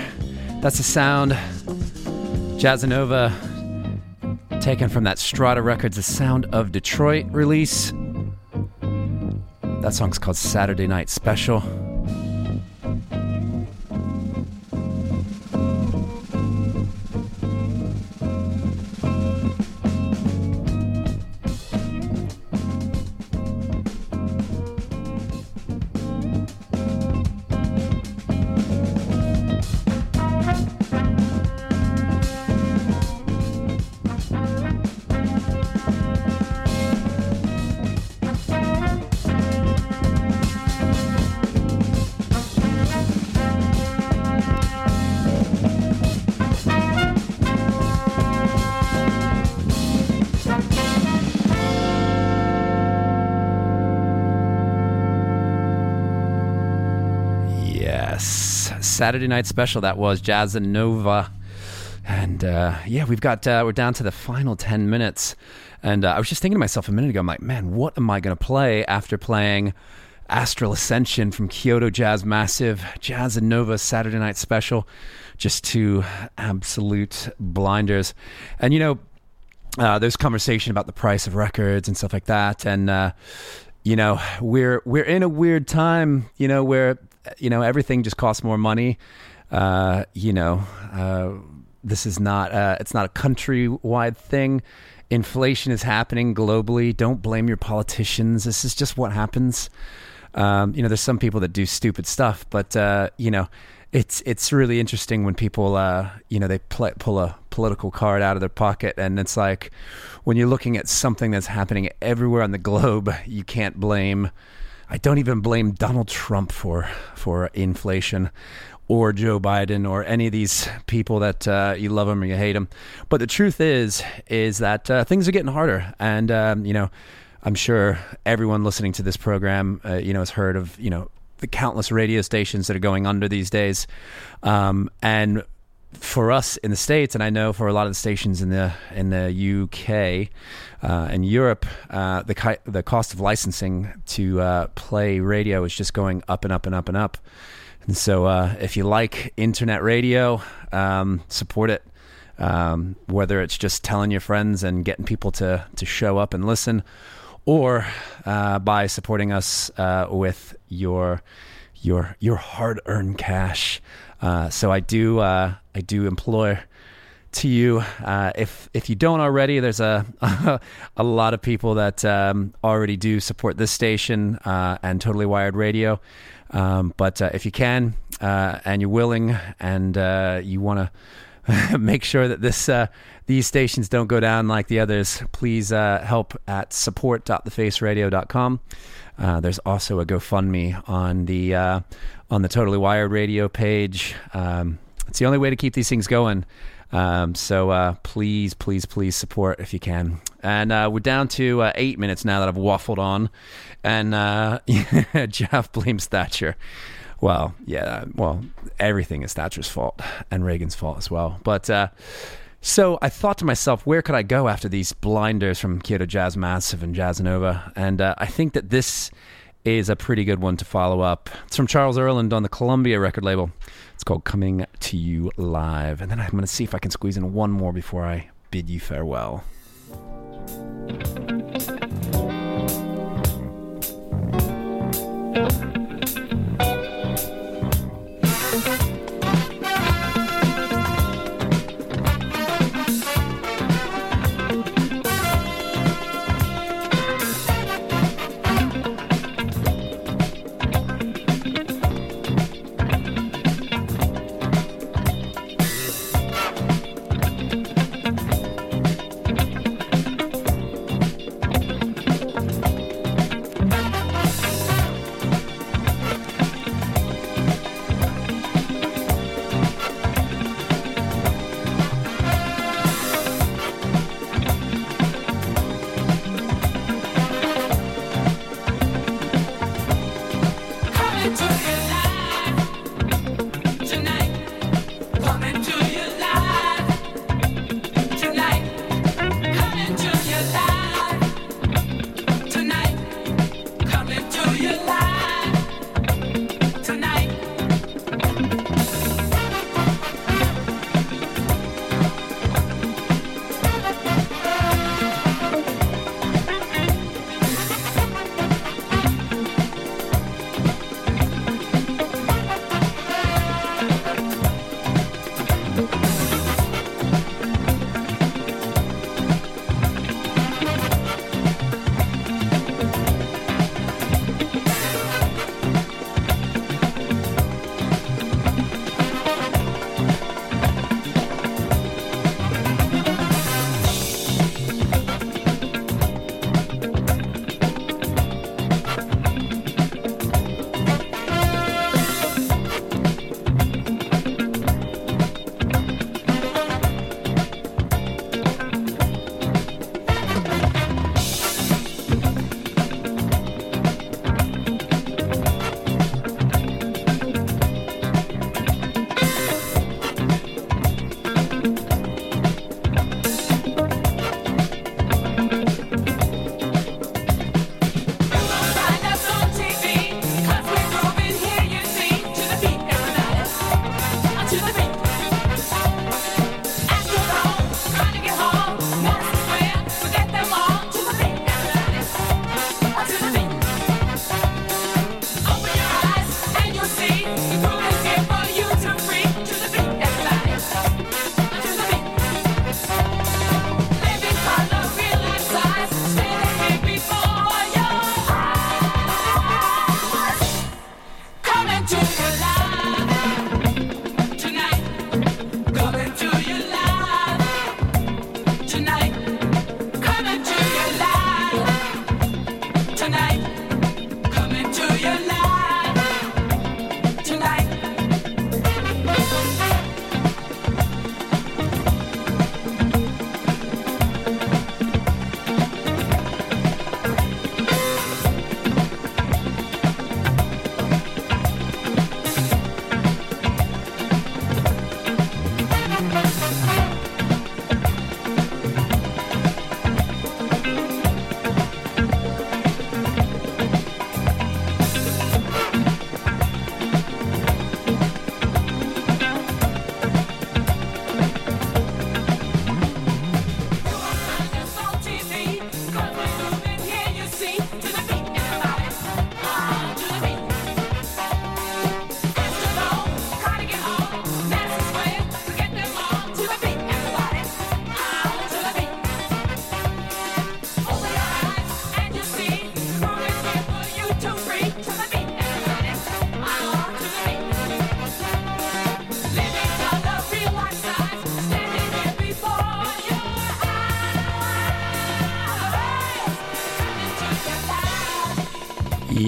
That's the sound. Jazzanova, taken from that Strata Records, The Sound of Detroit release. That song's called Saturday Night Special. Saturday night special. That was Jazzanova, and uh, yeah, we've got uh, we're down to the final ten minutes, and uh, I was just thinking to myself a minute ago. I'm like, man, what am I going to play after playing Astral Ascension from Kyoto Jazz Massive, Jazzanova Saturday night special, just two absolute blinders, and you know. Uh, there's conversation about the price of records and stuff like that, and uh, you know we're we're in a weird time you know where you know everything just costs more money. Uh, you know uh, this is not uh, it's not a countrywide thing. Inflation is happening globally. Don't blame your politicians. This is just what happens. Um, you know there's some people that do stupid stuff but uh, you know it's it's really interesting when people uh, you know they pull a political card out of their pocket and it's like when you're looking at something that's happening everywhere on the globe [laughs] you can't blame I don't even blame Donald Trump for for inflation or Joe Biden or any of these people that uh, you love them or you hate them. But the truth is, is that uh, things are getting harder, and um, you know, I'm sure everyone listening to this program, uh, you know, has heard of you know the countless radio stations that are going under these days, um, and for us in the states, and I know for a lot of the stations in the in the UK uh, and Europe, uh, the ki- the cost of licensing to uh, play radio is just going up and up and up and up. And so, uh, if you like internet radio, um, support it. Um, whether it's just telling your friends and getting people to to show up and listen, or uh, by supporting us uh, with your your your hard earned cash. Uh, so I do uh, I do implore to you uh, if if you don't already. There's a [laughs] a lot of people that um, already do support this station uh, and Totally Wired Radio. Um, but if you can and you're willing and you want to [laughs] make sure that this uh, these stations don't go down like the others, please uh, help at support.thefaceradio.com. Uh, there's also a GoFundMe on the on the Totally Wired Radio page. Um, it's the only way to keep these things going. Um, so uh, please, please, please support if you can. And uh, we're down to uh, eight minutes now that I've waffled on, and uh, [laughs] Jeff blames Thatcher. Well, yeah, well, everything is Thatcher's fault and Reagan's fault as well. But uh, so I thought to myself, where could I go after these blinders from Kyoto Jazz Massive and Jazzanova? And uh, I think that this is a pretty good one to follow up. It's from Charles Earland on the Columbia record label. It's called Coming to You Live. And then I'm going to see if I can squeeze in one more before I bid you farewell.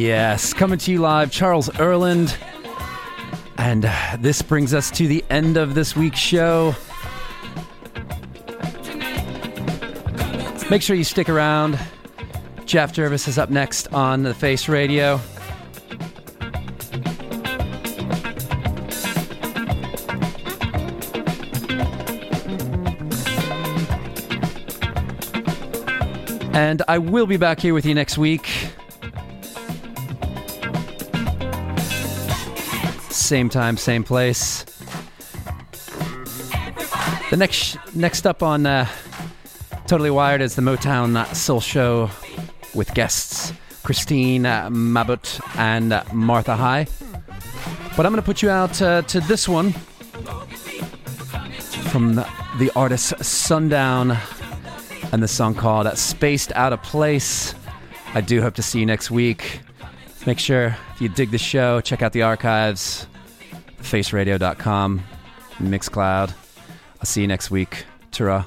Yes, coming to you live, Charles Earland. And uh, this brings us to the end of this week's show. Make sure you stick around. Jeff Jervis is up next on the Face Radio. And I will be back here with you next week. Same time, same place. The next next up on uh, Totally Wired is the Motown Soul Show with guests Christine uh, Mabut and uh, Martha High. But I'm going to put you out uh, to this one from the artist Sundown and the song called Spaced Out of Place. I do hope to see you next week. Make sure if you dig the show, check out the archives, faceradio.com, Mixcloud. I'll see you next week. Ta